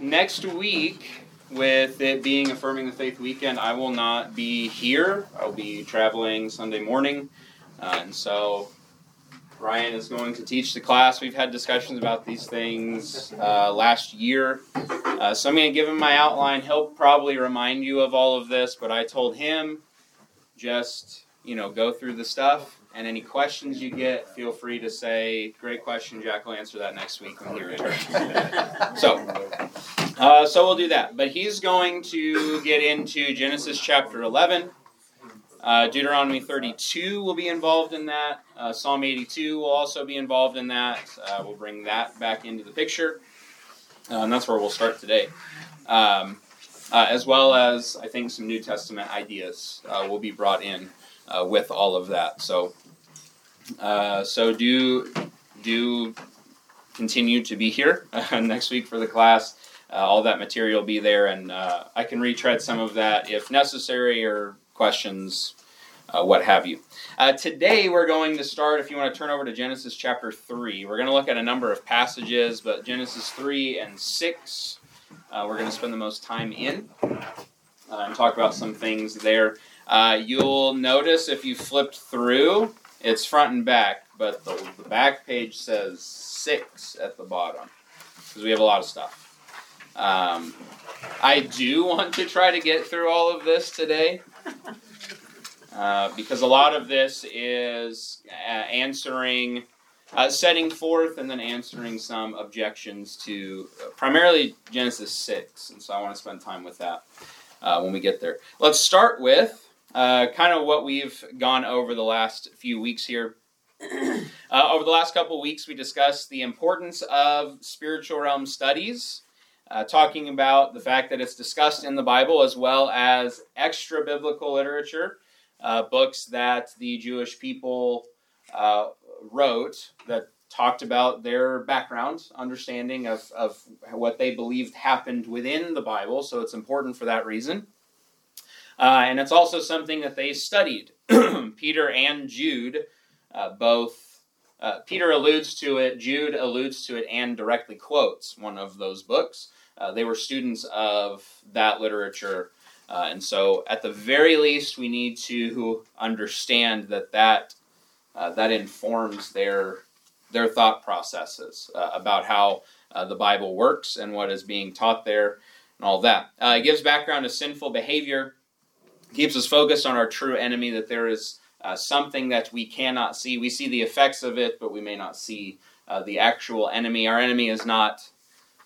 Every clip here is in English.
next week, with it being Affirming the Faith weekend, I will not be here. I'll be traveling Sunday morning. Uh, and so Ryan is going to teach the class. We've had discussions about these things uh, last year. Uh, so I'm going to give him my outline. He'll probably remind you of all of this, but I told him just, you know, go through the stuff. And any questions you get, feel free to say, "Great question, Jack. will answer that next week when he returns." so, uh, so we'll do that. But he's going to get into Genesis chapter 11. Uh, Deuteronomy 32 will be involved in that. Uh, Psalm 82 will also be involved in that. Uh, we'll bring that back into the picture. And that's where we'll start today. Um, uh, as well as, I think, some New Testament ideas uh, will be brought in with all of that. So, so do do continue to be here next week for the class. all that material will be there, and I can retread some of that if necessary or questions, uh, what have you. Uh, today we're going to start, if you want to turn over to Genesis chapter 3. We're going to look at a number of passages, but Genesis 3 and 6 uh, we're going to spend the most time in uh, and talk about some things there. Uh, you'll notice if you flipped through, it's front and back, but the, the back page says 6 at the bottom because we have a lot of stuff. Um, I do want to try to get through all of this today. Uh, because a lot of this is uh, answering, uh, setting forth, and then answering some objections to uh, primarily Genesis 6. And so I want to spend time with that uh, when we get there. Let's start with kind of what we've gone over the last few weeks here. over the last couple of weeks, we discussed the importance of spiritual realm studies uh, talking about the fact that it's discussed in the Bible as well as extra biblical literature, uh, books that the Jewish people uh, wrote that talked about their background, understanding of, of what they believed happened within the Bible. So it's important for that reason. Uh, and it's also something that they studied. Peter and Jude uh, both uh, Peter alludes to it, Jude alludes to it, and directly quotes one of those books. Uh, they were students of that literature. Uh, and so, at the very least, we need to understand that that, uh, that informs their, their thought processes about how the Bible works and what is being taught there and all that. It gives background to sinful behavior, keeps us focused on our true enemy, that there is something that we cannot see. We see the effects of it, but we may not see the actual enemy. Our enemy is not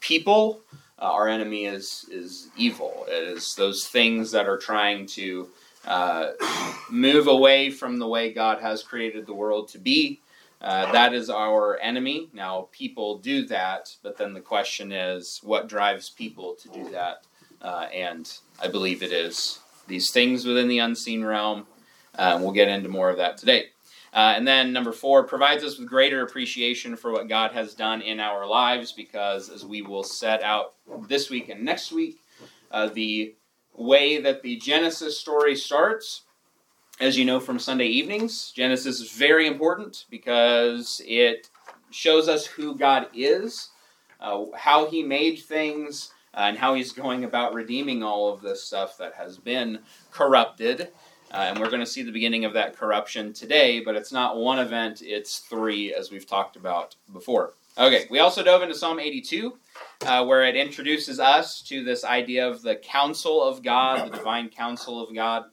people, uh, our enemy is is evil. It is those things that are trying to uh, move away from the way God has created the world to be. Uh, that is our enemy. Now, people do that, but then the question is, what drives people to do that? Uh, and I believe it is these things within the unseen realm. Uh, we'll get into more of that today. Uh, and then number four provides us with greater appreciation for what God has done in our lives because, as we will set out this week and next week, uh, the way that the Genesis story starts, as you know from Sunday evenings, Genesis is very important because it shows us who God is, uh, how He made things, and how He's going about redeeming all of this stuff that has been corrupted. Uh, and we're going to see the beginning of that corruption today, but it's not one event, it's three, as we've talked about before. Okay, we also dove into Psalm 82, uh, where it introduces us to this idea of the council of God, the divine council of God.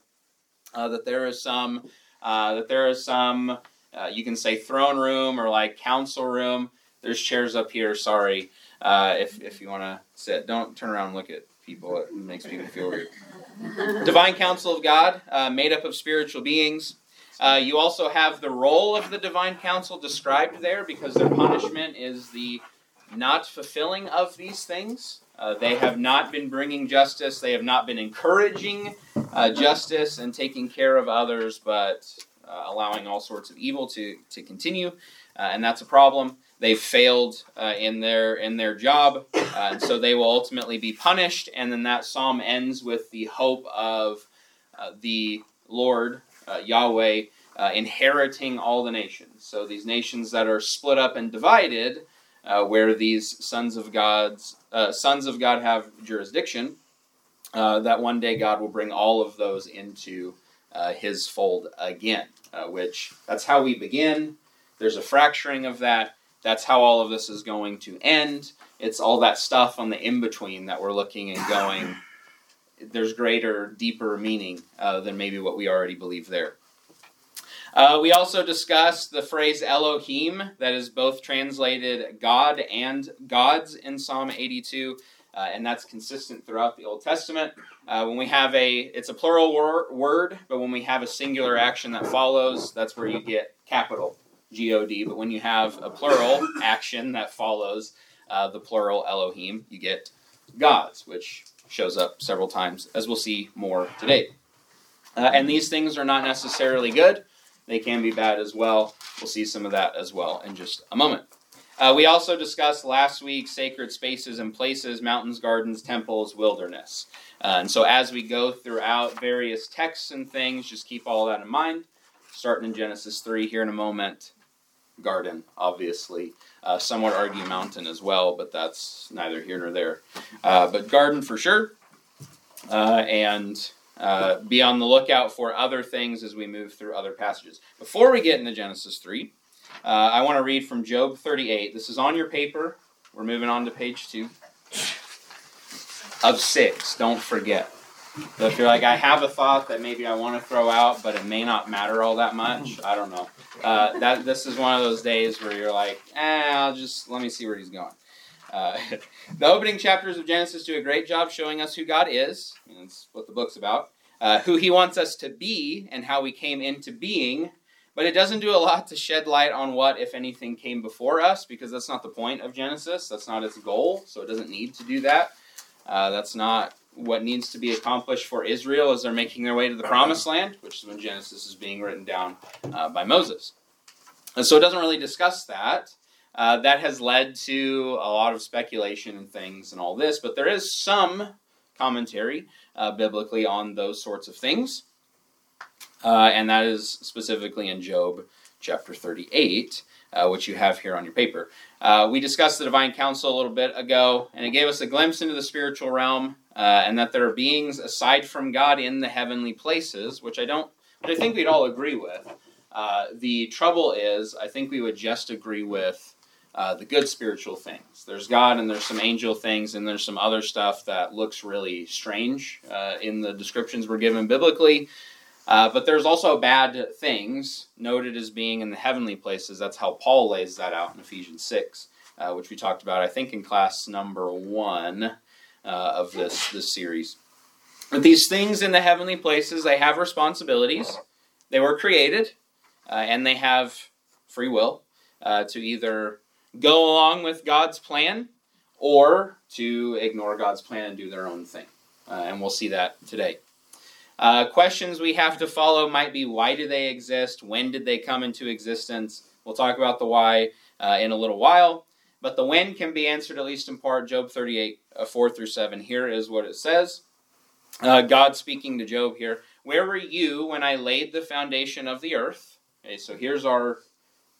Uh, that there is some, uh, that there is some, uh, you can say throne room or like council room. There's chairs up here. Sorry, uh, if if you want to sit, don't turn around and look at people. It makes people feel weird. divine council of God, uh, made up of spiritual beings. Uh, you also have the role of the divine council described there because their punishment is the not fulfilling of these things. Uh, they have not been bringing justice, they have not been encouraging uh, justice and taking care of others, but uh, allowing all sorts of evil to, to continue. Uh, and that's a problem they've failed uh, in their in their job, uh, and so they will ultimately be punished. And then that psalm ends with the hope of uh, the Lord uh, Yahweh uh, inheriting all the nations. So these nations that are split up and divided, uh, where these sons of God's sons of God have jurisdiction, that one day God will bring all of those into His fold again. Which that's how we begin. There's a fracturing of that. That's how all of this is going to end. It's all that stuff on the in between that we're looking and going. There's greater, deeper meaning uh, than maybe what we already believe there. Uh, we also discussed the phrase Elohim, that is both translated God and gods in Psalm 82, uh, and that's consistent throughout the Old Testament. Uh, when we have a, it's a plural wor- word, but when we have a singular action that follows, that's where you get capital G O D. But when you have a plural action that follows uh, the plural Elohim, you get gods, which shows up several times, as we'll see more today. Uh, and these things are not necessarily good. They can be bad as well. We'll see some of that as well in just a moment. Uh, we also discussed last week sacred spaces and places, mountains, gardens, temples, wilderness. Uh, and so as we go throughout various texts and things, just keep all that in mind. Starting in Genesis 3 here in a moment. Garden, obviously. Uh, some would argue mountain as well, but that's neither here nor there. Uh, but garden for sure. Uh, and uh, be on the lookout for other things as we move through other passages. Before we get into Genesis 3, uh, I want to read from Job 38. This is on your paper. We're moving on to page 2 of 6. Don't forget. So if you're like, I have a thought that maybe I want to throw out, but it may not matter all that much, I don't know. Uh, that this is one of those days where you're like, eh, I'll just let me see where he's going. Uh, the opening chapters of Genesis do a great job showing us who God is. That's what the book's about. Uh, who He wants us to be and how we came into being. But it doesn't do a lot to shed light on what, if anything, came before us, because that's not the point of Genesis. That's not its goal, so it doesn't need to do that. Uh, that's not what needs to be accomplished for Israel as they're making their way to the promised land, which is when Genesis is being written down uh, by Moses. And so it doesn't really discuss that. Uh, that has led to a lot of speculation and things and all this, but there is some commentary uh, biblically on those sorts of things. Uh, and that is specifically in Job chapter 38, uh, which you have here on your paper. Uh, we discussed the divine council a little bit ago, and it gave us a glimpse into the spiritual realm, uh, and that there are beings aside from God in the heavenly places, which I don't, which I think we'd all agree with. Uh, the trouble is, I think we would just agree with uh, the good spiritual things. There's God and there's some angel things and there's some other stuff that looks really strange uh, in the descriptions we're given biblically. Uh, but there's also bad things noted as being in the heavenly places. That's how Paul lays that out in Ephesians 6, uh, which we talked about, I think, in class number one uh, of this, this series. But these things in the heavenly places, they have responsibilities. They were created, uh, and they have free will to either go along with God's plan or to ignore God's plan and do their own thing. Uh, and we'll see that today. Uh, questions we have to follow might be why do they exist? When did they come into existence? We'll talk about the why uh, in a little while. But the when can be answered at least in part. Job 38, uh, 4 through 7. Here is what it says uh, God speaking to Job here. Where were you when I laid the foundation of the earth? Okay, so here's our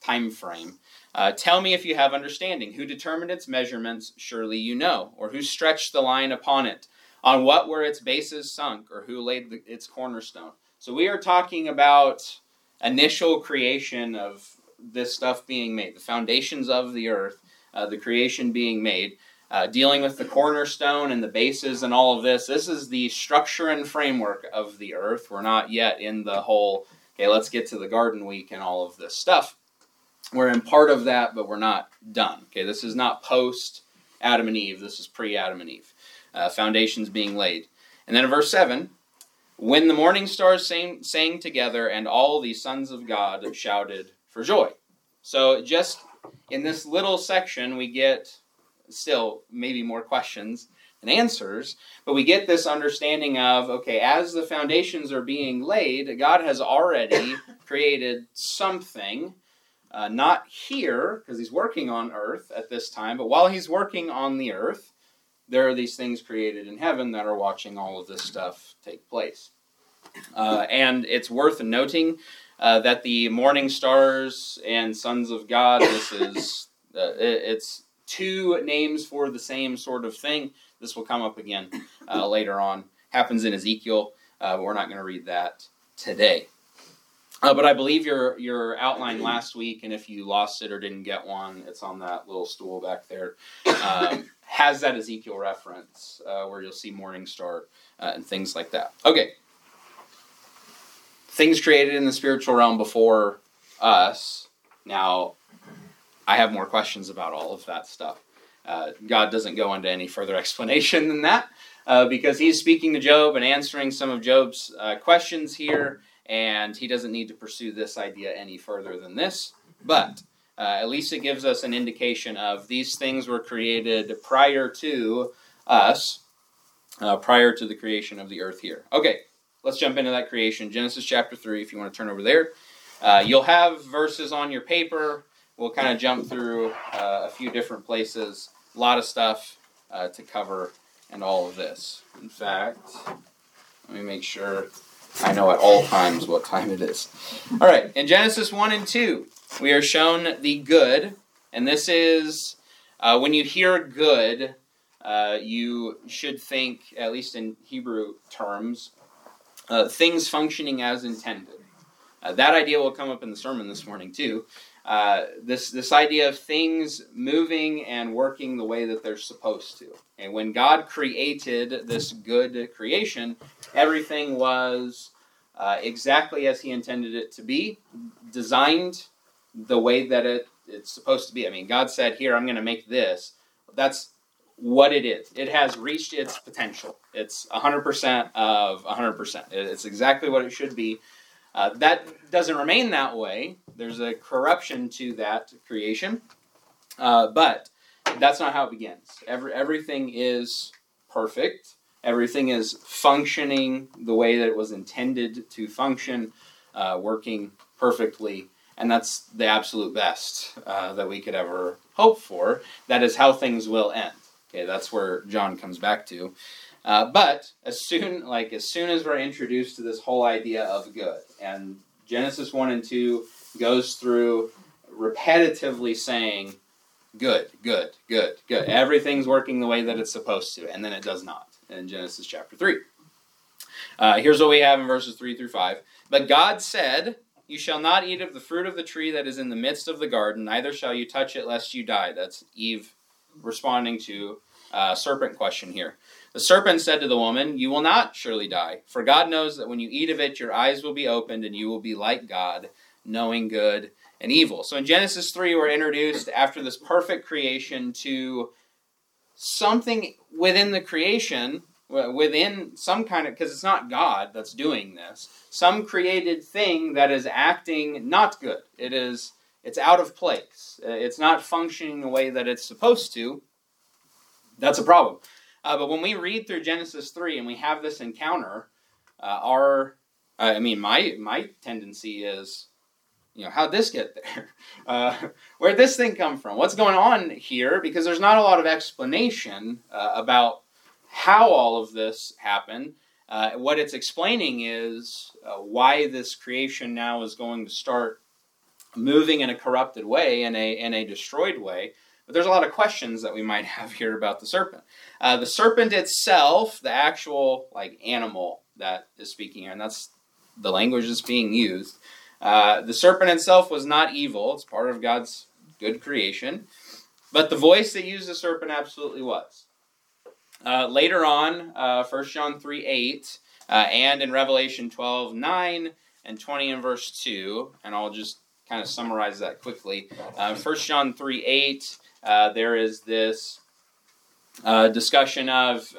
time frame. Uh, tell me if you have understanding. Who determined its measurements? Surely you know. Or who stretched the line upon it? On what were its bases sunk? Or who laid the, its cornerstone? So we are talking about initial creation of this stuff being made, the foundations of the earth, uh, the creation being made, uh, dealing with the cornerstone and the bases and all of this. This is the structure and framework of the earth. We're not yet in the whole, okay, let's get to the garden week and all of this stuff. We're in part of that, but we're not done. Okay, this is not post Adam and Eve. This is pre Adam and Eve. Uh, foundations being laid. And then in verse 7, when the morning stars sang, sang together and all the sons of God shouted for joy. So just in this little section, we get still maybe more questions than answers, but we get this understanding of okay, as the foundations are being laid, God has already created something uh, not here, because he's working on earth at this time, but while he's working on the earth, there are these things created in heaven that are watching all of this stuff take place. Uh, and it's worth noting uh, that the morning stars and sons of God, this is, uh, it, it's two names for the same sort of thing. This will come up again uh, later on. Happens in Ezekiel, uh, we're not going to read that today. Uh, but I believe your your outline last week, and if you lost it or didn't get one, it's on that little stool back there. Um, has that Ezekiel reference uh, where you'll see morning star uh, and things like that. Okay, things created in the spiritual realm before us. Now, I have more questions about all of that stuff. Uh, God doesn't go into any further explanation than that uh, because He's speaking to Job and answering some of Job's uh, questions here and he doesn't need to pursue this idea any further than this. But uh, at least it gives us an indication of these things were created prior to us, uh, prior to the creation of the earth here. Okay, let's jump into that creation. Genesis chapter 3, if you want to turn over there. Uh, you'll have verses on your paper. We'll kind of jump through uh, a few different places. A lot of stuff uh, to cover and all of this. In fact, let me make sure I know at all times what time it is. All right, in Genesis 1 and 2, we are shown the good, and this is uh, when you hear good, uh, you should think, at least in Hebrew terms, uh, things functioning as intended. Uh, that idea will come up in the sermon this morning, too. Uh, this this idea of things moving and working the way that they're supposed to. And when God created this good creation, everything was uh, exactly as He intended it to be, designed the way that it, it's supposed to be. I mean, God said, "Here, I'm going to make this." That's what it is. It has reached its potential. It's 100% of 100%. It's exactly what it should be. Uh, that doesn't remain that way. There's a corruption to that creation, uh, but that's not how it begins. Every, everything is perfect. Everything is functioning the way that it was intended to function, uh, working perfectly, and that's the absolute best uh, that we could ever hope for. That is how things will end. Okay, that's where John comes back to. Uh, but as soon, like as soon as we're introduced to this whole idea of good, and Genesis one and two goes through repetitively saying, "Good, good, good, good." Everything's working the way that it's supposed to, and then it does not in Genesis chapter three. Uh, here's what we have in verses three through five. But God said, "You shall not eat of the fruit of the tree that is in the midst of the garden; neither shall you touch it, lest you die." That's Eve responding to uh, serpent question here. The serpent said to the woman, You will not surely die, for God knows that when you eat of it, your eyes will be opened, and you will be like God, knowing good and evil. So in Genesis 3, we're introduced after this perfect creation to something within the creation, within some kind of, because it's not God that's doing this, some created thing that is acting not good. It is. It's out of place. It's not functioning the way that it's supposed to. That's a problem. Uh, but when we read through Genesis 3 and we have this encounter, uh, our, I mean, my, my tendency is, you know, how'd this get there? Uh, where'd this thing come from? What's going on here? Because there's not a lot of explanation uh, about how all of this happened. Uh, what it's explaining is uh, why this creation now is going to start moving in a corrupted way, in a, in a destroyed way. But there's a lot of questions that we might have here about the serpent. Uh, the serpent itself, the actual like animal that is speaking here, and that's the language that's being used. Uh, the serpent itself was not evil; it's part of God's good creation. But the voice that used the serpent absolutely was. Uh, later on, uh, 1 John 3 8, uh, and in Revelation 12 9 and 20 in verse 2, and I'll just kind of summarize that quickly. Uh, 1 John 3 8, uh, there is this uh, discussion of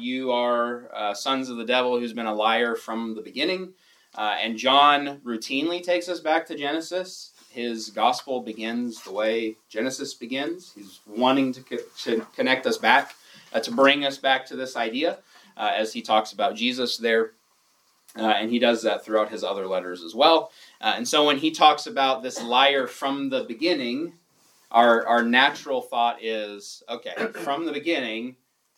you are sons of the devil who's been a liar from the beginning. Uh, and John routinely takes us back to Genesis. His gospel begins the way Genesis begins. He's wanting to, co- to connect us back, uh, to bring us back to this idea as he talks about Jesus there. and he does that throughout his other letters as well. and so when he talks about this liar from the beginning, our our natural thought is okay from the beginning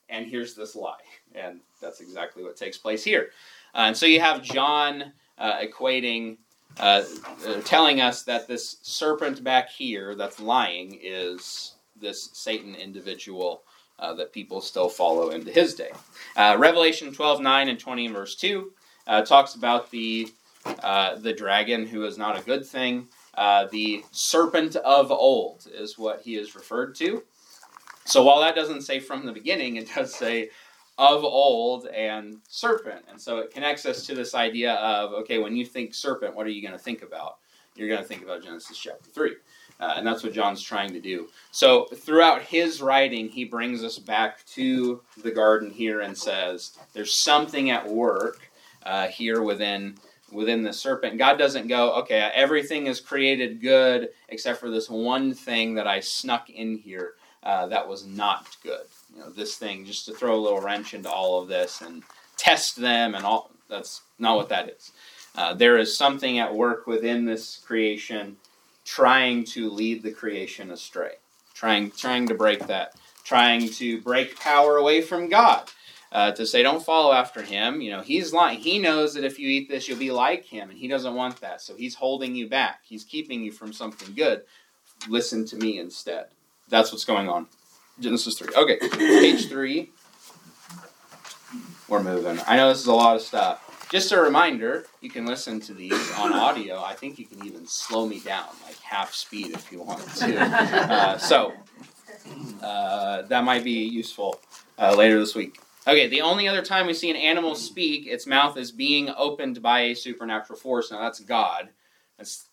and here's this lie and that's exactly what takes place here uh, and so you have john uh, equating uh, uh telling us that this serpent back here that's lying is this Satan individual uh, that people still follow into his day. Uh, Revelation 12 9 and 20, verse 2 uh, talks about the, the dragon who is not a good thing. The serpent of old is what he is referred to. So while that doesn't say from the beginning, it does say of old and serpent. And so it connects us to this idea of okay, when you think serpent, what are you going to think about? You're going to think about Genesis chapter 3. Uh, and that's what John's trying to do. So throughout his writing, he brings us back to the garden here and says there's something at work uh, here within within the serpent. God doesn't go, okay, everything is created good except for this one thing that I snuck in here uh, that was not good. You know, this thing just to throw a little wrench into all of this and test them and all. That's not what that is. Uh, there is something at work within this creation trying to lead the creation astray, trying trying to break that, trying to break power away from God. Uh, to say don't follow after him, you know he's lying. He knows that if you eat this, you'll be like him, and he doesn't want that. So he's holding you back. He's keeping you from something good. Listen to me instead. That's what's going on. Genesis three. Okay, page three. We're moving. I know this is a lot of stuff. Just a reminder, you can listen to these on audio. I think you can even slow me down, like half speed if you want to. Uh, so, uh, that might be useful uh, later this week. Okay, the only other time we see an animal speak, its mouth is being opened by a supernatural force. Now, that's God. That's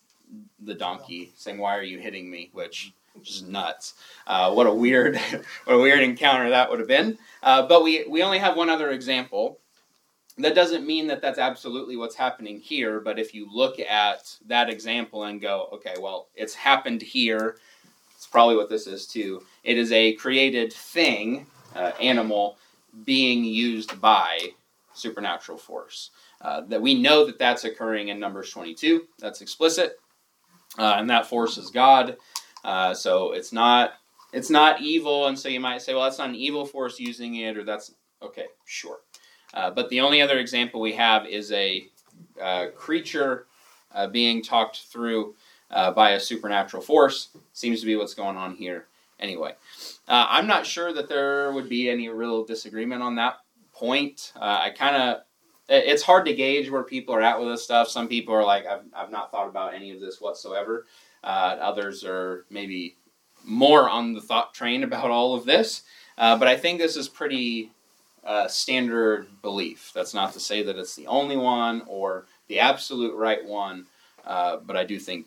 the donkey saying, Why are you hitting me? Which is nuts. Uh, what a weird, what a weird encounter that would have been. Uh, but we, we only have one other example that doesn't mean that that's absolutely what's happening here, but if you look at that example and go, okay, well, it's happened here, it's probably what this is too. It is a created thing, uh, animal, being used by supernatural force. Uh, that we know that that's occurring in Numbers 22. That's explicit, uh, and that force is God. Uh, so it's not it's not evil, and so you might say, well, that's not an evil force using it, or that's okay, sure. Uh, but the only other example we have is a uh, creature uh, being talked through uh, by a supernatural force. Seems to be what's going on here anyway. Uh, I'm not sure that there would be any real disagreement on that point. I kind of. It's hard to gauge where people are at with this stuff. Some people are like, I've, I've not thought about any of this whatsoever. Others are maybe more on the thought train about all of this. but I think this is pretty uh, standard belief. That's not to say that it's the only one or the absolute right one, uh, but I do think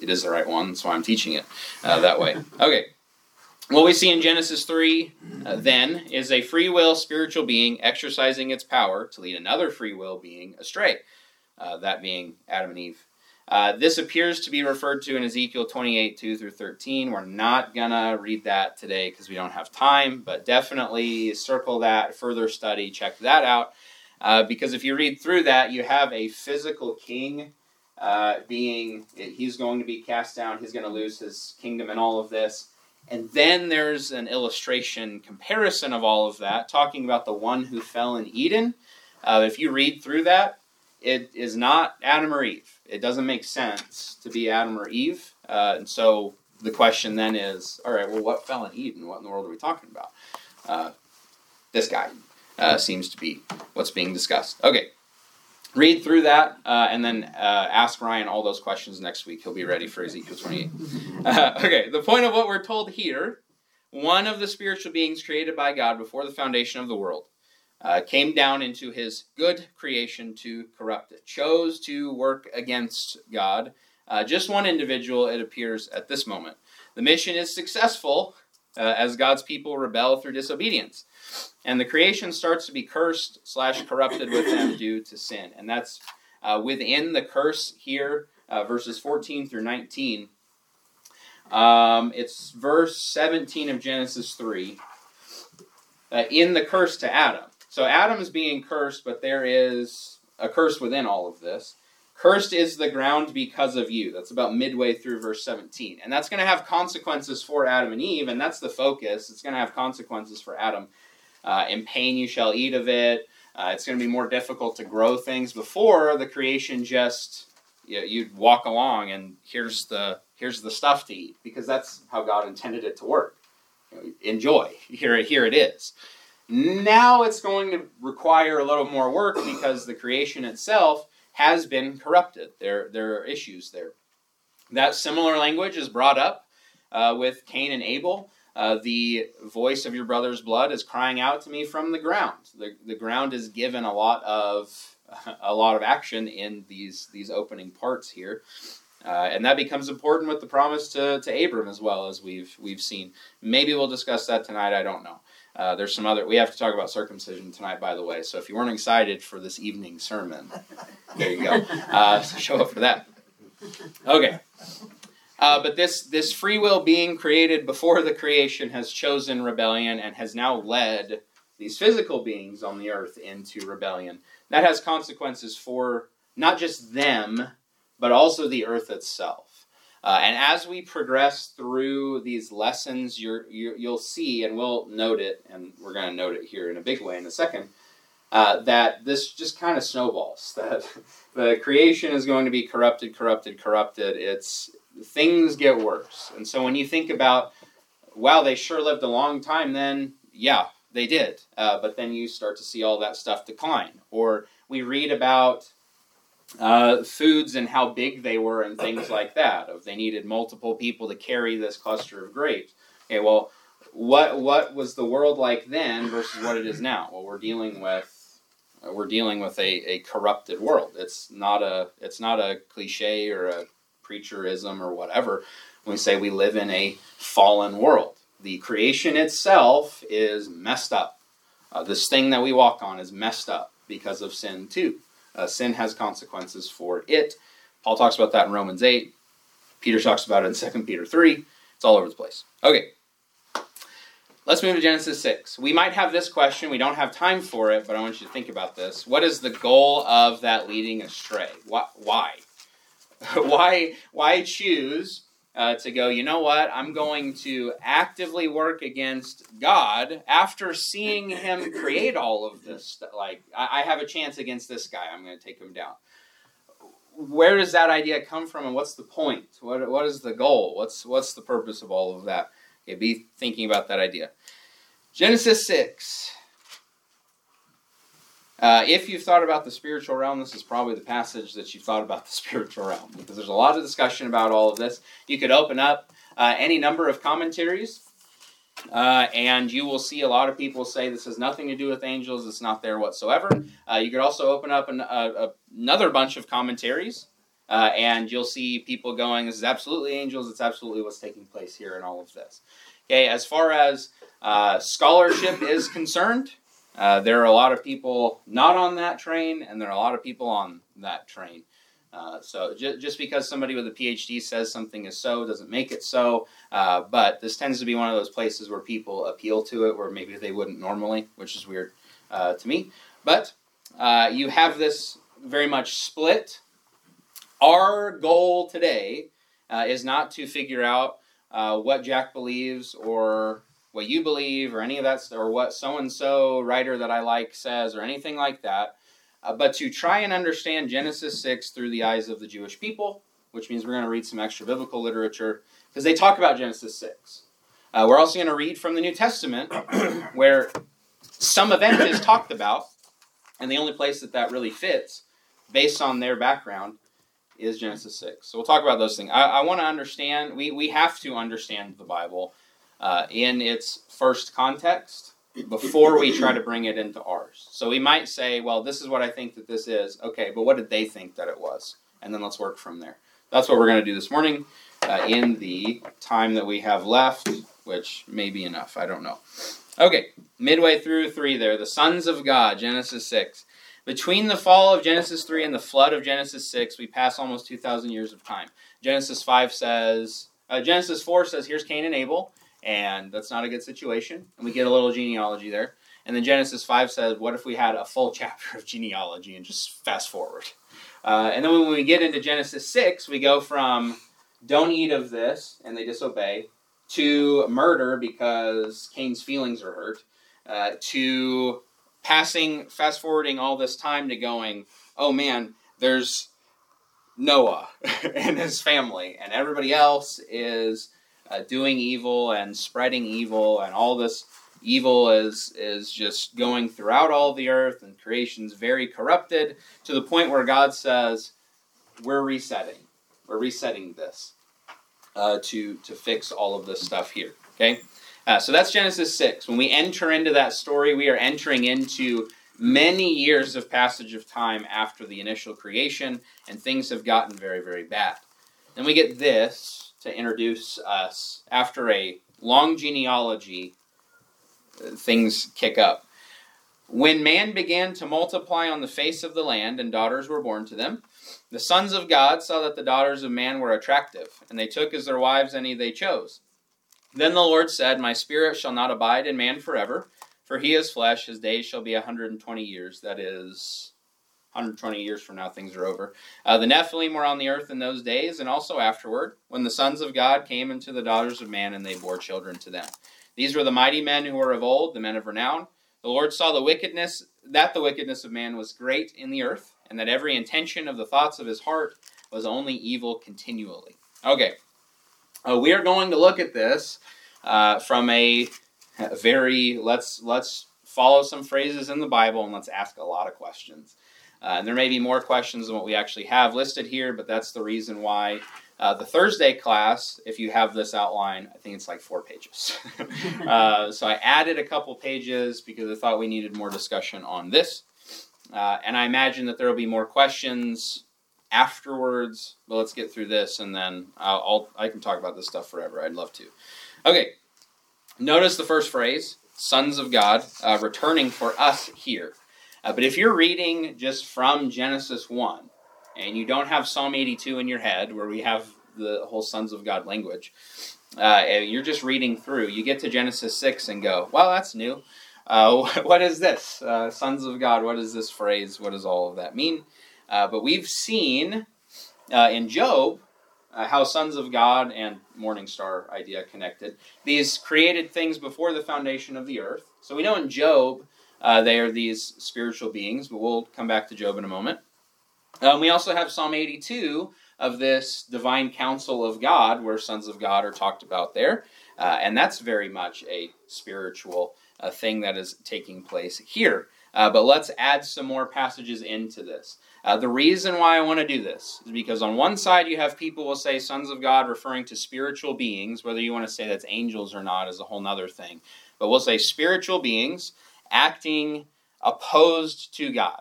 it is the right one. That's why I'm teaching it uh, that way. Okay. What we see in Genesis 3 uh, then is a free will spiritual being exercising its power to lead another free will being astray, uh, that being Adam and Eve. Uh, this appears to be referred to in Ezekiel 28 2 through 13. We're not going to read that today because we don't have time, but definitely circle that, further study, check that out. Uh, because if you read through that, you have a physical king uh, being, he's going to be cast down, he's going to lose his kingdom and all of this. And then there's an illustration comparison of all of that, talking about the one who fell in Eden. Uh, if you read through that, it is not Adam or Eve it doesn't make sense to be Adam or Eve. Uh, and so the question then is, all right, well, what fell in Eden? What in the world are we talking about? Uh, this guy uh, seems to be what's being discussed. Okay, read through that uh, and then uh, ask Ryan all those questions next week. He'll be ready for Ezekiel 28. Uh, okay, the point of what we're told here one of the spiritual beings created by God before the foundation of the world uh, came down into his good creation to corrupt it, chose to work against God. Uh, just one individual, it appears, at this moment. The mission is successful uh, as God's people rebel through disobedience. And the creation starts to be cursed slash corrupted with them due to sin. And that's uh, within the curse here, uh, verses 14 through 19. Um, it's verse 17 of Genesis 3. Uh, in the curse to Adam. So Adam is being cursed, but there is a curse within all of this. Cursed is the ground because of you. That's about midway through verse 17. And that's going to have consequences for Adam and Eve, and that's the focus. It's going to have consequences for Adam. Uh, in pain you shall eat of it. Uh, it's going to be more difficult to grow things. Before, the creation just, you know, you'd walk along and here's the, here's the stuff to eat, because that's how God intended it to work. enjoy. Here, here it is. Now it's going to require a little more work because the creation itself has been corrupted. There, there are issues there. That similar language is brought up uh, with Cain and Abel. Uh, the voice of your brother's blood is crying out to me from the ground. The, the ground is given a lot of a lot of action in these these opening parts here. Uh, and that becomes important with the promise to, to Abram as well as we've we've seen. Maybe we'll discuss that tonight. I don't know. Uh, there's some other. We have to talk about circumcision tonight, by the way. So if you weren't excited for this evening sermon, there you go. Uh, so show up for that. Okay. Uh, but this this free will being created before the creation has chosen rebellion and has now led these physical beings on the earth into rebellion. That has consequences for not just them, but also the earth itself. Uh, and as we progress through these lessons, you're, you will see, and we'll note it, and we're going to note it here in a big way in a second, uh, that this just kind of snowballs. That the creation is going to be corrupted, corrupted, corrupted. It's things get worse. And so when you think about, wow, they sure lived a long time, then yeah, they did. Uh, but then you start to see all that stuff decline. Or we read about uh, foods and how big they were and things like that. Of they needed multiple people to carry this cluster of grapes. Okay, well, what what was the world like then versus what it is now? Well, we're dealing with we're dealing with a, a corrupted world. It's not a it's not a cliche or a preacherism or whatever when we say we live in a fallen world. The creation itself is messed up. Uh, this thing that we walk on is messed up because of sin too. Uh, sin has consequences for it. Paul talks about that in Romans 8. Peter talks about it in 2 Peter 3. It's all over the place. Okay. Let's move to Genesis 6. We might have this question. We don't have time for it, but I want you to think about this. What is the goal of that leading astray? Why? why, why choose uh, to go, you know what, I'm going to actively work against God after seeing Him create all of this. Like, I, I have a chance against this guy, I'm going to take him down. Where does that idea come from, and what's the point? What, what is the goal? What's, what's the purpose of all of that? Okay, be thinking about that idea. Genesis 6. Uh, if you've thought about the spiritual realm, this is probably the passage that you've thought about the spiritual realm because there's a lot of discussion about all of this. You could open up uh, any number of commentaries, uh, and you will see a lot of people say this has nothing to do with angels, it's not there whatsoever. Uh, you could also open up an, a, another bunch of commentaries. Uh, and you'll see people going, "This is absolutely angels. It's absolutely what's taking place here in all of this." Okay, as far as uh, scholarship is concerned, uh, there are a lot of people not on that train, and there are a lot of people on that train. Uh, so ju- just because somebody with a PhD says something is so doesn't make it so. Uh, but this tends to be one of those places where people appeal to it where maybe they wouldn't normally, which is weird uh, to me. But uh, you have this very much split. Our goal today uh, is not to figure out what Jack believes or what you believe or any of that, or what so and so writer that I like says or anything like that, uh, but to try and understand Genesis 6 through the eyes of the Jewish people, which means we're going to read some extra biblical literature because they talk about Genesis 6. Uh, we're also going to read from the New Testament where some event is talked about, and the only place that that really fits, based on their background, is Genesis 6. So we'll talk about those things. I, I want to understand, we, we have to understand the Bible uh, in its first context before we try to bring it into ours. So we might say, well, this is what I think that this is. Okay, but what did they think that it was? And then let's work from there. That's what we're going to do this morning uh, in the time that we have left, which may be enough. I don't know. Okay, midway through 3 there, the sons of God, Genesis 6. Between the fall of Genesis 3 and the flood of Genesis 6, we pass almost 2,000 years of time. Genesis 5 says, uh, Genesis 4 says, here's Cain and Abel and that's not a good situation. And we get a little genealogy there. And then Genesis 5 says, What if we had a full chapter of genealogy and just fast forward? Uh, and then when we get into Genesis 6, we go from don't eat of this, and they disobey, to murder because Cain's feelings are hurt, uh, to passing, fast forwarding all this time to going, oh man, there's Noah and his family, and everybody else is uh, doing evil and spreading evil, and all this evil is is just going throughout all the earth, and creation's very corrupted to the point where God says, "We're resetting. We're resetting this uh, to to fix all of this stuff here." Okay. Uh, so that's Genesis 6. When we enter into that story, we are entering into many years of passage of time after the initial creation, and things have gotten very, very bad. Then we get this to introduce us after a long genealogy, uh, things kick up. When man began to multiply on the face of the land, and daughters were born to them, the sons of God saw that the daughters of man were attractive, and they took as their wives any they chose. Then the Lord said, My spirit shall not abide in man forever, for he is flesh, his days shall be a 120 years. That is 120 years from now, things are over. Uh, the Nephilim were on the earth in those days, and also afterward, when the sons of God came into the daughters of man, and they bore children to them. These were the mighty men who were of old, the men of renown. The Lord saw the wickedness, that the wickedness of man was great in the earth, and that every intention of the thoughts of his heart was only evil continually. Okay, uh, we are going to look at this uh, from a, very let's let's follow some phrases in the Bible and let's ask a lot of questions. Uh, and there may be more questions than what we actually have listed here, but that's the reason why uh, the Thursday class, if you have this outline, I think it's like four pages. uh, so I added a couple pages because I thought we needed more discussion on this. Uh, and I imagine that there will be more questions afterwards. But let's get through this, and then I'll, I'll, i can talk about this stuff forever. I'd love to. Okay, notice the first phrase: "Sons of God," uh, returning for us here. Uh, but if you're reading just from Genesis one, and you don't have Psalm 82 in your head, where we have the whole sons of God language, uh, you're just reading through. You get to Genesis six and go, "Well, that's new." Uh, what is this? Uh, sons of God, what is this phrase? What does all of that mean? Uh, but we've seen uh, in Job uh, how sons of God and morning star idea connected. These created things before the foundation of the earth. So we know in Job uh, they are these spiritual beings, but we'll come back to Job in a moment. Um, we also have Psalm 82 of this divine council of God, where sons of God are talked about there. Uh, and that's very much a spiritual uh, thing that is taking place here. Uh, but let's add some more passages into this. Uh, the reason why I want to do this is because on one side you have people will say sons of God referring to spiritual beings, whether you want to say that's angels or not is a whole other thing. But we'll say spiritual beings acting opposed to God.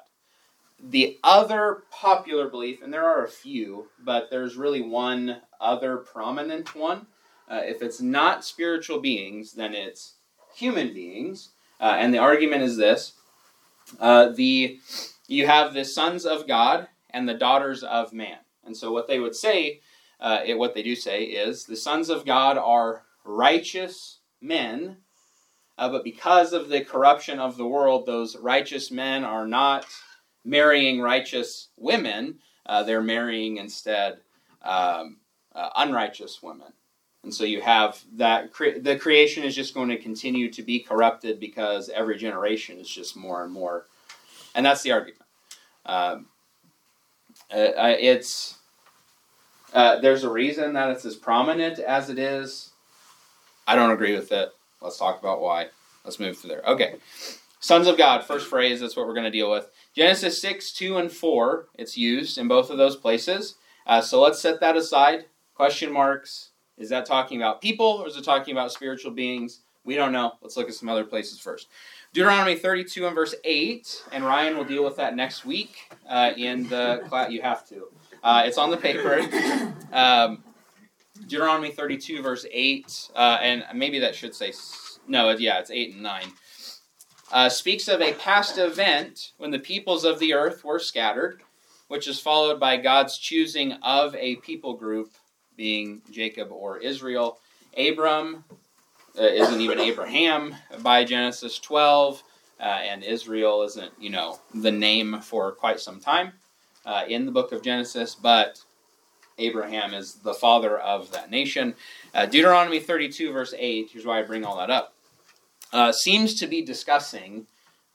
The other popular belief, and there are a few, but there's really one other prominent one. Uh, if it's not spiritual beings, then it's human beings. Uh, and the argument is this uh, the you have the sons of God and the daughters of man. And so, what they would say, uh, it, what they do say, is the sons of God are righteous men, uh, but because of the corruption of the world, those righteous men are not marrying righteous women, uh, they're marrying instead um, uh, unrighteous women. And so you have that cre- the creation is just going to continue to be corrupted because every generation is just more and more and that's the argument. Um, uh, it's uh, there's a reason that it's as prominent as it is. I don't agree with it. Let's talk about why. Let's move through there. Okay. Sons of God, first phrase, that's what we're going to deal with. Genesis 6, 2, and 4, it's used in both of those places. Uh, so let's set that aside. Question marks. Is that talking about people or is it talking about spiritual beings? We don't know. Let's look at some other places first. Deuteronomy 32 and verse 8, and Ryan will deal with that next week uh, in the class. You have to. Uh, it's on the paper. Um, Deuteronomy 32 verse 8, uh, and maybe that should say, no, yeah, it's 8 and 9. Uh, speaks of a past event when the peoples of the earth were scattered, which is followed by God's choosing of a people group, being Jacob or Israel. Abram uh, isn't even Abraham by Genesis 12, uh, and Israel isn't, you know, the name for quite some time uh, in the book of Genesis, but Abraham is the father of that nation. Uh, Deuteronomy 32, verse 8, here's why I bring all that up, uh, seems to be discussing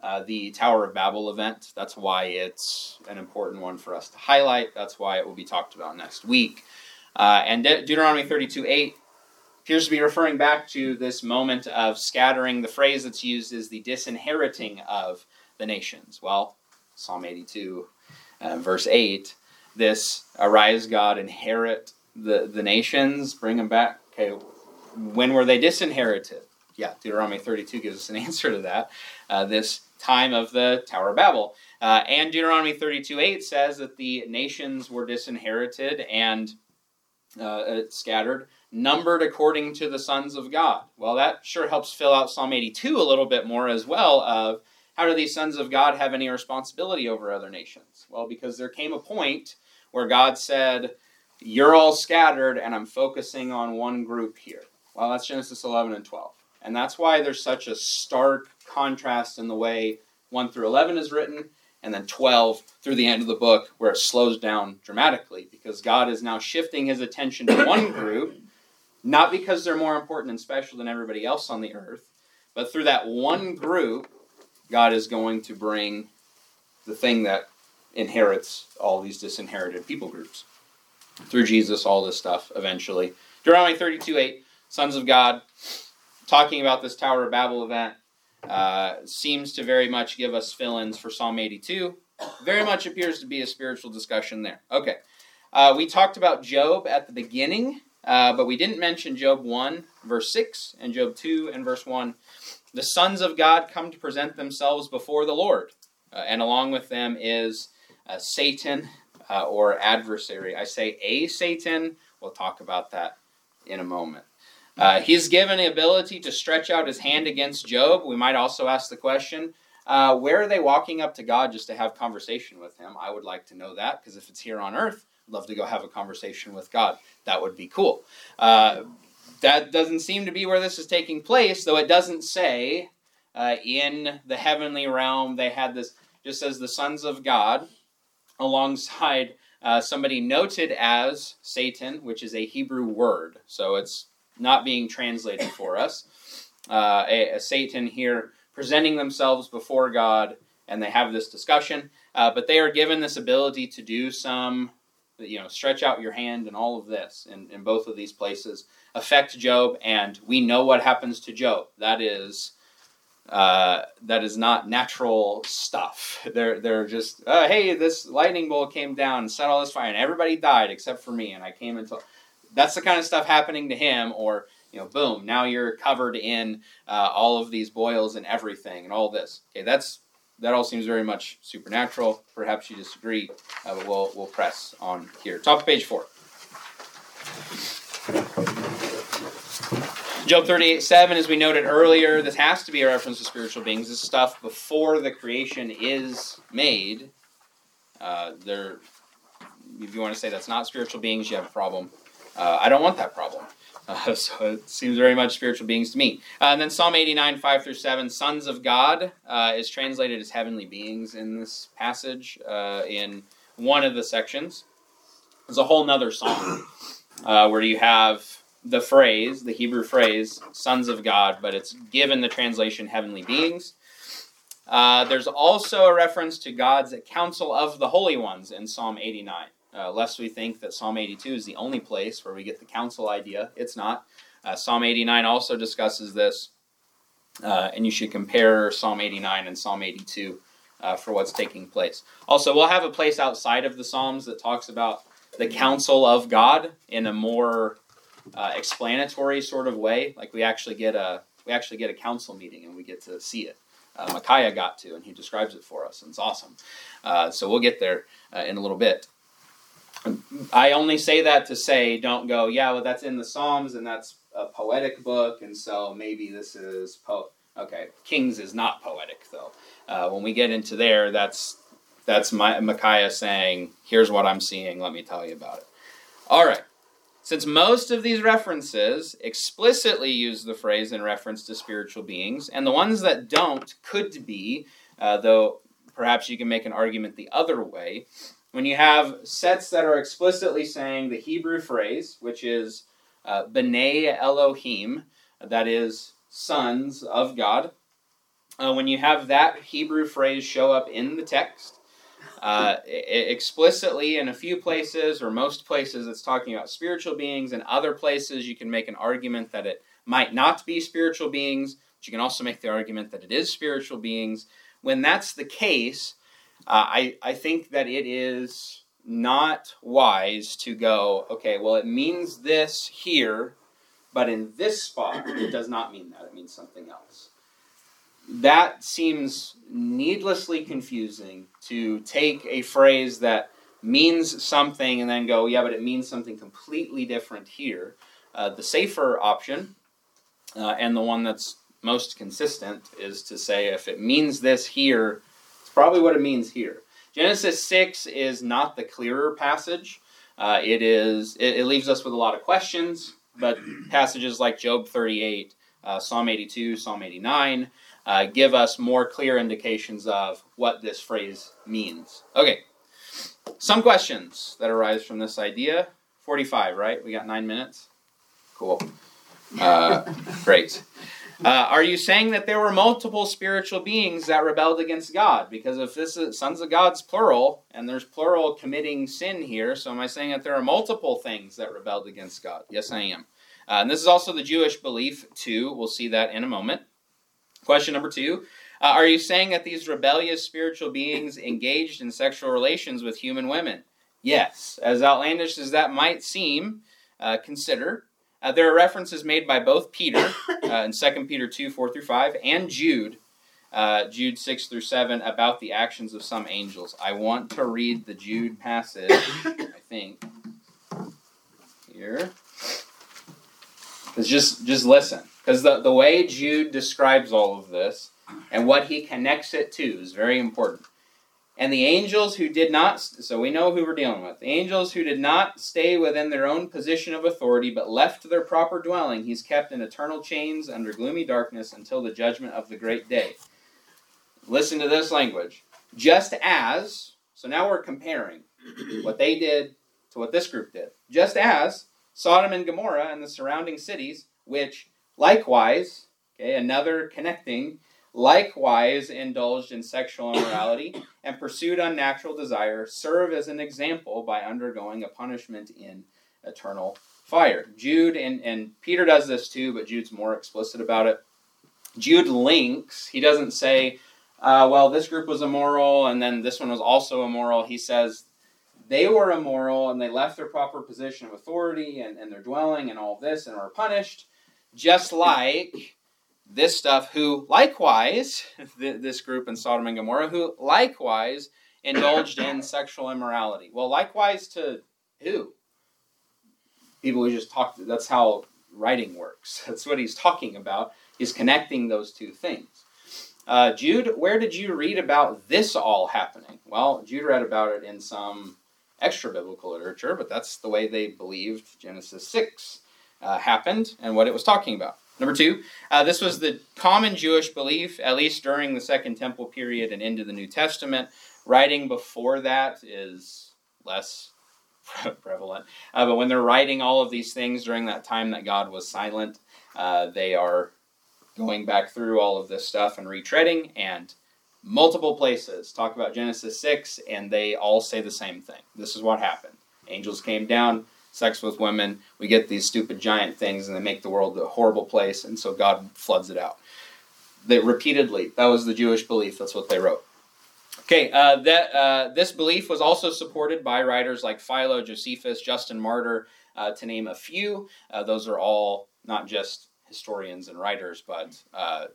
uh, the Tower of Babel event. That's why it's an important one for us to highlight. That's why it will be talked about next week. and De- Deuteronomy 32, 8 appears to be referring back to this moment of scattering. The phrase that's used is the disinheriting of the nations. Well, Psalm 82, uh, verse 8, this arise God, inherit the, the nations, bring them back. Okay, when were they disinherited? Yeah, Deuteronomy 32 gives us an answer to that. Uh, this time of the Tower of Babel. Uh, and Deuteronomy 32 8 says that the nations were disinherited and uh, uh, scattered, numbered according to the sons of God. Well, that sure helps fill out Psalm 82 a little bit more as well of how do these sons of God have any responsibility over other nations? Well, because there came a point where God said, You're all scattered, and I'm focusing on one group here. Well, that's Genesis 11 and 12. And that's why there's such a stark contrast in the way 1 through 11 is written, and then 12 through the end of the book, where it slows down dramatically, because God is now shifting his attention to one group, not because they're more important and special than everybody else on the earth, but through that one group, God is going to bring the thing that inherits all these disinherited people groups. Through Jesus, all this stuff eventually. Deuteronomy 32 8, sons of God, talking about this Tower of Babel event, uh, seems to very much give us fill ins for Psalm 82. Very much appears to be a spiritual discussion there. Okay. Uh, we talked about Job at the beginning, uh, but we didn't mention Job 1, verse 6, and Job 2 and verse 1. The sons of God come to present themselves before the Lord, uh, and along with them is uh, Satan uh, or adversary. I say a Satan. We'll talk about that in a moment. Uh, he's given the ability to stretch out his hand against Job. We might also ask the question uh, where are they walking up to God just to have conversation with him? I would like to know that because if it's here on earth, I'd love to go have a conversation with God. That would be cool. That doesn't seem to be where this is taking place, though it doesn't say uh, in the heavenly realm they had this, just as the sons of God alongside uh, somebody noted as Satan, which is a Hebrew word. So it's not being translated for us. Uh, a, a, Satan here presenting themselves before God, and they have this discussion. Uh, but they are given this ability to do some, you know, stretch out your hand and all of this in, in both of these places affect Job, and we know what happens to Job. That is. Uh, that is not natural stuff. They're they're just uh, hey, this lightning bolt came down and set all this fire, and everybody died except for me, and I came until that's the kind of stuff happening to him, or you know, boom, now you're covered in uh, all of these boils and everything and all this. Okay, that's that all seems very much supernatural. Perhaps you disagree, uh, but we'll we'll press on here. Top of page four. Job 38 7, as we noted earlier, this has to be a reference to spiritual beings. This stuff before the creation is made. Uh, there, if you want to say that's not spiritual beings, you have a problem. Uh, I don't want that problem. Uh, so it seems very much spiritual beings to me. Uh, and then Psalm 89, 5 through 7, sons of God uh, is translated as heavenly beings in this passage uh, in one of the sections. There's a whole nother psalm uh, where you have the phrase, the Hebrew phrase, sons of God, but it's given the translation heavenly beings. Uh, there's also a reference to God's council of the holy ones in Psalm 89. Uh, lest we think that Psalm 82 is the only place where we get the council idea. It's not. Uh, Psalm 89 also discusses this, uh, and you should compare Psalm 89 and Psalm 82 uh, for what's taking place. Also, we'll have a place outside of the Psalms that talks about the council of God in a more uh, explanatory sort of way. Like we actually get a we actually get a council meeting and we get to see it. Uh, Micaiah got to, and he describes it for us, and it's awesome. Uh, so we'll get there uh, in a little bit. I only say that to say, don't go, yeah, well, that's in the Psalms, and that's a poetic book, and so maybe this is po. Okay, Kings is not poetic though. Uh, when we get into there, that's that's my, Micaiah saying, "Here's what I'm seeing. Let me tell you about it." All right. Since most of these references explicitly use the phrase in reference to spiritual beings, and the ones that don't could be, uh, though perhaps you can make an argument the other way, when you have sets that are explicitly saying the Hebrew phrase, which is uh, B'nai Elohim, that is sons of God, uh, when you have that Hebrew phrase show up in the text, Uh, explicitly in a few places or most places, it's talking about spiritual beings. In other places, you can make an argument that it might not be spiritual beings, but you can also make the argument that it is spiritual beings. When that's the case, uh, I, I think that it is not wise to go, okay, well, it means this here, but in this spot, it does not mean that. It means something else. That seems needlessly confusing to take a phrase that means something and then go, yeah, but it means something completely different here. Uh, the safer option, uh, and the one that's most consistent, is to say if it means this here, it's probably what it means here. Genesis 6 is not the clearer passage. Uh, it is it, it, leaves us with a lot of questions, but passages like Job 38, uh, Psalm 82, Psalm 89 uh, give us more clear indications of what this phrase means. Okay, some questions that arise from this idea. 45, right? We got nine minutes. Cool. Uh, great. Uh, are you saying that there were multiple spiritual beings that rebelled against God? Because if this is sons of God's plural, and there's plural committing sin here, so am I saying that there are multiple things that rebelled against God? Yes, I am. Uh, and this is also the Jewish belief, too. We'll see that in a moment. Question number two uh, Are you saying that these rebellious spiritual beings engaged in sexual relations with human women? Yes. As outlandish as that might seem, uh, consider uh, there are references made by both Peter uh, in 2 Peter 2 4 through 5 and Jude, uh, Jude 6 through 7, about the actions of some angels. I want to read the Jude passage, I think, here. Just, just listen. Because the, the way Jude describes all of this and what he connects it to is very important. And the angels who did not, so we know who we're dealing with. The angels who did not stay within their own position of authority, but left their proper dwelling, he's kept in eternal chains under gloomy darkness until the judgment of the great day. Listen to this language. Just as, so now we're comparing what they did to what this group did. Just as Sodom and Gomorrah and the surrounding cities, which likewise, okay, another connecting, likewise indulged in sexual immorality and pursued unnatural desire, serve as an example by undergoing a punishment in eternal fire. Jude and, and Peter does this too, but Jude's more explicit about it. Jude links, he doesn't say, uh, well, this group was immoral and then this one was also immoral. He says they were immoral and they left their proper position of authority and, and their dwelling and all this and were punished, just like this stuff, who likewise, this group in Sodom and Gomorrah, who likewise indulged in sexual immorality. Well, likewise to who? People who just talk, that's how writing works. That's what he's talking about. He's connecting those two things. Uh, Jude, where did you read about this all happening? Well, Jude read about it in some extra biblical literature, but that's the way they believed Genesis 6 uh, happened and what it was talking about. Number two, uh, this was the common Jewish belief, at least during the Second Temple period and into the New Testament. Writing before that is less prevalent. Uh, but when they're writing all of these things during that time that God was silent, uh, they are going back through all of this stuff and retreading, and multiple places talk about Genesis 6, and they all say the same thing. This is what happened. Angels came down, sex with women. We get these stupid giant things, and they make the world a horrible place, and so God floods it out. They repeatedly that was the Jewish belief. That's what they wrote. Okay, uh, that uh, this belief was also supported by writers like Philo, Josephus, Justin Martyr, uh, to name a few. Uh, those are all not just historians and writers, but uh,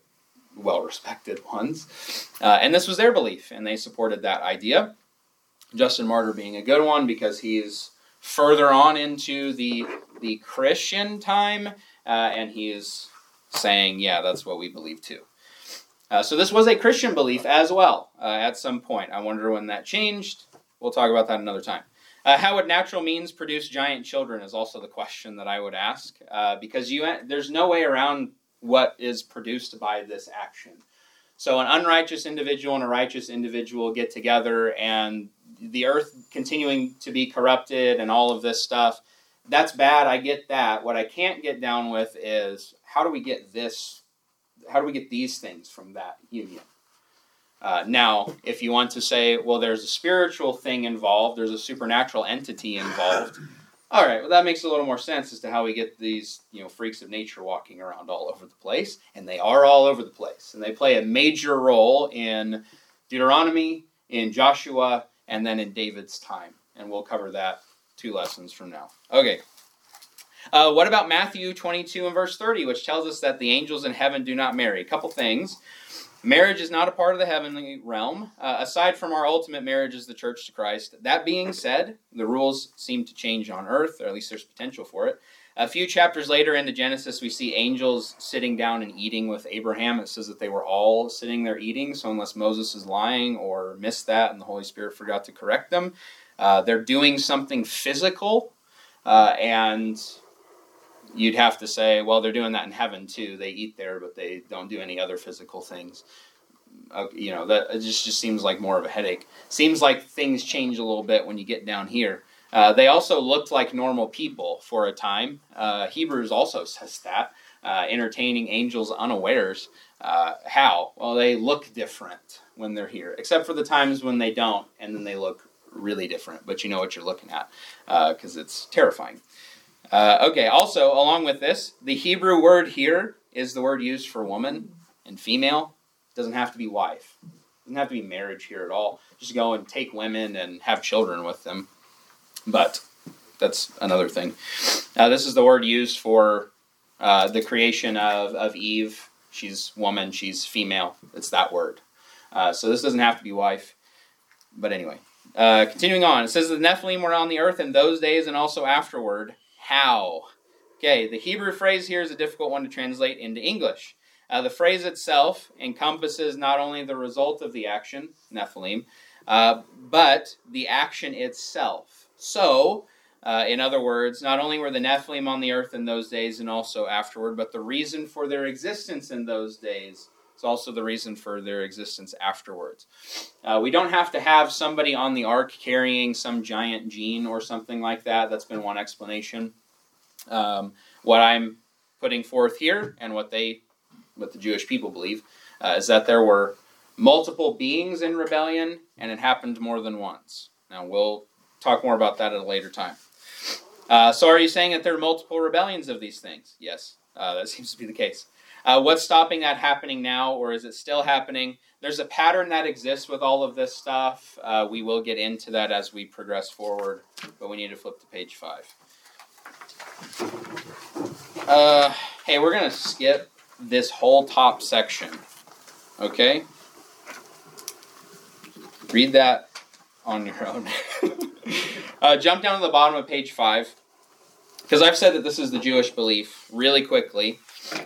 well-respected ones. Uh, and this was their belief, and they supported that idea. Justin Martyr being a good one because he's further on into the the Christian time, uh, and he is saying, yeah, that's what we believe too. Uh, so this was a Christian belief as well uh, at some point. I wonder when that changed. We'll talk about that another time. Uh, how would natural means produce giant children is also the question that I would ask, uh, because you there's no way around what is produced by this action. So an unrighteous individual and a righteous individual get together, and the earth continuing to be corrupted and all of this stuff. That's bad. I get that. What I can't get down with is how do we get this? How do we get these things from that union? Uh, now, if you want to say, well, there's a spiritual thing involved, there's a supernatural entity involved. All right, well, that makes a little more sense as to how we get these, you know, freaks of nature walking around all over the place, and they are all over the place, and they play a major role in Deuteronomy, in Joshua, and then in David's time, and we'll cover that two lessons from now. Okay. Uh, what about Matthew 22 and verse 30, which tells us that the angels in heaven do not marry? A couple things. Marriage is not a part of the heavenly realm, uh, aside from our ultimate marriage as the church to Christ. That being said, the rules seem to change on earth, or at least there's potential for it. A few chapters later into Genesis, we see angels sitting down and eating with Abraham. It says that they were all sitting there eating, so unless Moses is lying or missed that and the Holy Spirit forgot to correct them, uh, they're doing something physical, uh, and you'd have to say, well, they're doing that in heaven too. They eat there, but they don't do any other physical things. Uh, you know, that it just just seems like more of a headache. Seems like things change a little bit when you get down here. Uh, they also looked like normal people for a time. Uh, Hebrews also says that, uh, entertaining angels unawares. Uh, how? Well, they look different when they're here, except for the times when they don't, and then they look really different. But you know what you're looking at because uh, it's terrifying. Okay, also, along with this, the Hebrew word here is the word used for woman and female. It doesn't have to be wife. It doesn't have to be marriage here at all. Just go and take women and have children with them. But that's another thing. Uh, this is the word used for uh, the creation of, of Eve. She's woman, she's female. It's that word. Uh, so this doesn't have to be wife. But anyway, uh, continuing on, it says the Nephilim were on the earth in those days and also afterward how. Okay, the Hebrew phrase here is a difficult one to translate into English. Uh, the phrase itself encompasses not only the result of the action, Nephilim, uh, but the action itself. So, uh, in other words, not only were the Nephilim on the earth in those days and also afterward, but the reason for their existence in those days is also the reason for their existence afterwards. Uh, we don't have to have somebody on the ark carrying some giant gene or something like that. That's been one explanation. Um, what I'm putting forth here, and what they, what the Jewish people believe, uh, is that there were multiple beings in rebellion, and it happened more than once. Now we'll talk more about that at a later time. Uh, so, are you saying that there are multiple rebellions of these things? Yes, uh, that seems to be the case. Uh, what's stopping that happening now, or is it still happening? There's a pattern that exists with all of this stuff. Uh, we will get into that as we progress forward, but we need to flip to page five. Uh, hey, we're going to skip this whole top section. Okay? Read that on your own. uh, jump down to the bottom of page five. Because I've said that this is the Jewish belief really quickly.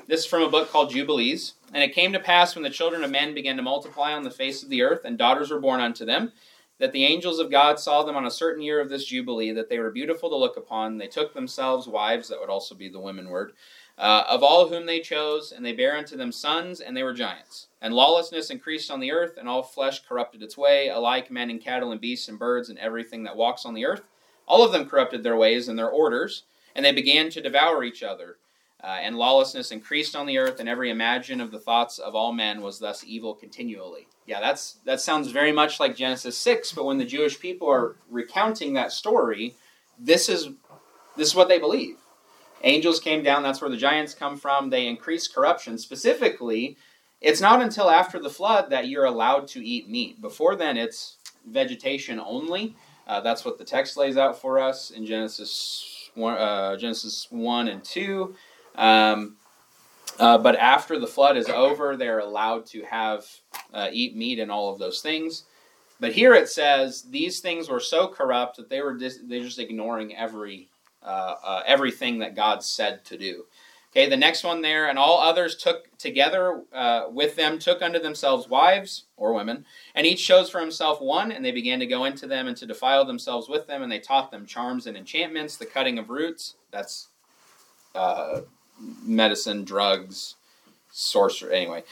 This is from a book called Jubilees. And it came to pass when the children of men began to multiply on the face of the earth, and daughters were born unto them, that the angels of God saw them on a certain year of this Jubilee, that they were beautiful to look upon. They took themselves wives, that would also be the women word, uh, of all whom they chose, and they bare unto them sons, and they were giants. And lawlessness increased on the earth, and all flesh corrupted its way, alike men and cattle and beasts and birds and everything that walks on the earth. All of them corrupted their ways and their orders, and they began to devour each other. Uh, and lawlessness increased on the earth, and every imagine of the thoughts of all men was thus evil continually. Yeah, that's that sounds very much like Genesis six. But when the Jewish people are recounting that story, this is this is what they believe. Angels came down. That's where the giants come from. They increase corruption. Specifically, it's not until after the flood that you're allowed to eat meat. Before then, it's vegetation only. Uh, that's what the text lays out for us in Genesis one, uh, Genesis one and two. Um, uh, but after the flood is over, they're allowed to have uh, eat meat and all of those things. But here it says these things were so corrupt that they were dis- they're just ignoring every uh, uh, everything that God said to do. Okay, the next one there, and all others took together uh, with them, took unto themselves wives or women, and each chose for himself one, and they began to go into them and to defile themselves with them, and they taught them charms and enchantments, the cutting of roots. That's uh, medicine, drugs, sorcery, anyway,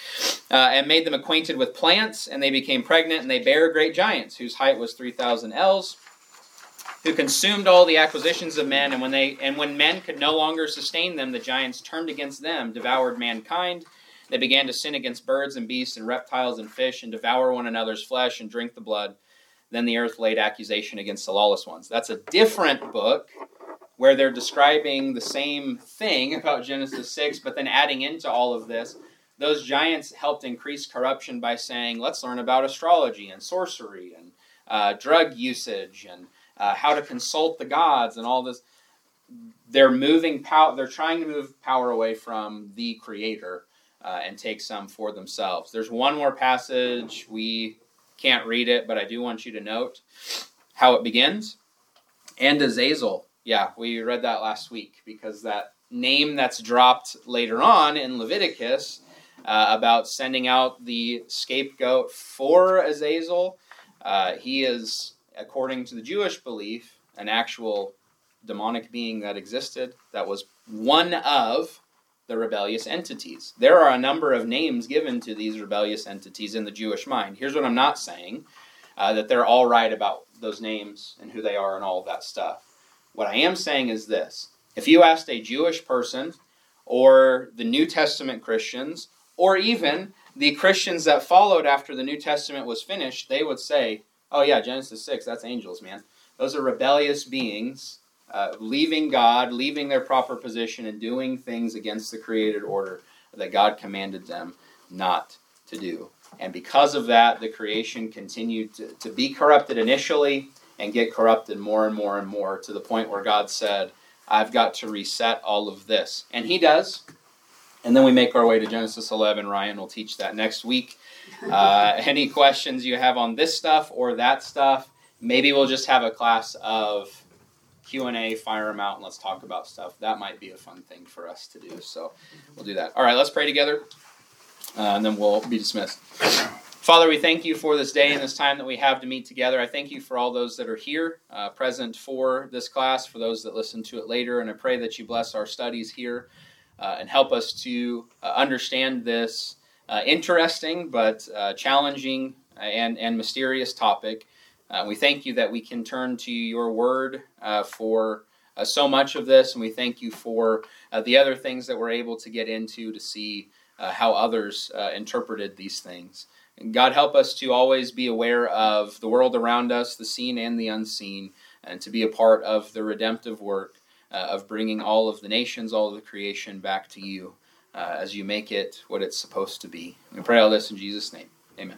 uh, and made them acquainted with plants, and they became pregnant, and they bare great giants, whose height was 3,000 ells, who consumed all the acquisitions of men, and when they and when men could no longer sustain them, the giants turned against them, devoured mankind. They began to sin against birds and beasts and reptiles and fish and devour one another's flesh and drink the blood. Then the earth laid accusation against the lawless ones. That's a different book where they're describing the same thing about Genesis 6, but then adding into all of this. Those giants helped increase corruption by saying, let's learn about astrology and sorcery and uh, drug usage and uh, how to consult the gods and all this. They're moving power. They're trying to move power away from the Creator uh, and take some for themselves. There's one more passage we can't read it, but I do want you to note how it begins. And Azazel. Yeah, we read that last week because that name that's dropped later on in Leviticus uh, about sending out the scapegoat for Azazel, uh, he is, according to the Jewish belief, an actual demonic being that existed, that was one of the rebellious entities. There are a number of names given to these rebellious entities in the Jewish mind. Here's what I'm not saying uh, that they're all right about those names and who they are and all of that stuff. What I am saying is this if you asked a Jewish person or the New Testament Christians or even the Christians that followed after the New Testament was finished, they would say, oh, yeah, Genesis 6, that's angels, man. Those are rebellious beings uh, leaving God, leaving their proper position, and doing things against the created order that God commanded them not to do. And because of that, the creation continued to, to be corrupted initially and get corrupted more and more and more to the point where God said, I've got to reset all of this. And He does. And then we make our way to Genesis 11. Ryan will teach that next week. Uh, any questions you have on this stuff or that stuff, maybe we'll just have a class of Q&A, fire them out, and let's talk about stuff. That might be a fun thing for us to do. So we'll do that. All right, let's pray together, uh, and then we'll be dismissed. Father, we thank you for this day and this time that we have to meet together. I thank you for all those that are here, uh, present for this class, for those that listen to it later, and I pray that you bless our studies here uh, and help us to uh, understand this uh, interesting but uh, challenging and, and mysterious topic. Uh, we thank you that we can turn to your word uh, for uh, so much of this, and we thank you for uh, the other things that we're able to get into to see uh, how others uh, interpreted these things. And God, help us to always be aware of the world around us, the seen and the unseen, and to be a part of the redemptive work of bringing all of the nations, all of the creation back to you Uh, as you make it what it's supposed to be. We pray all this in Jesus' name.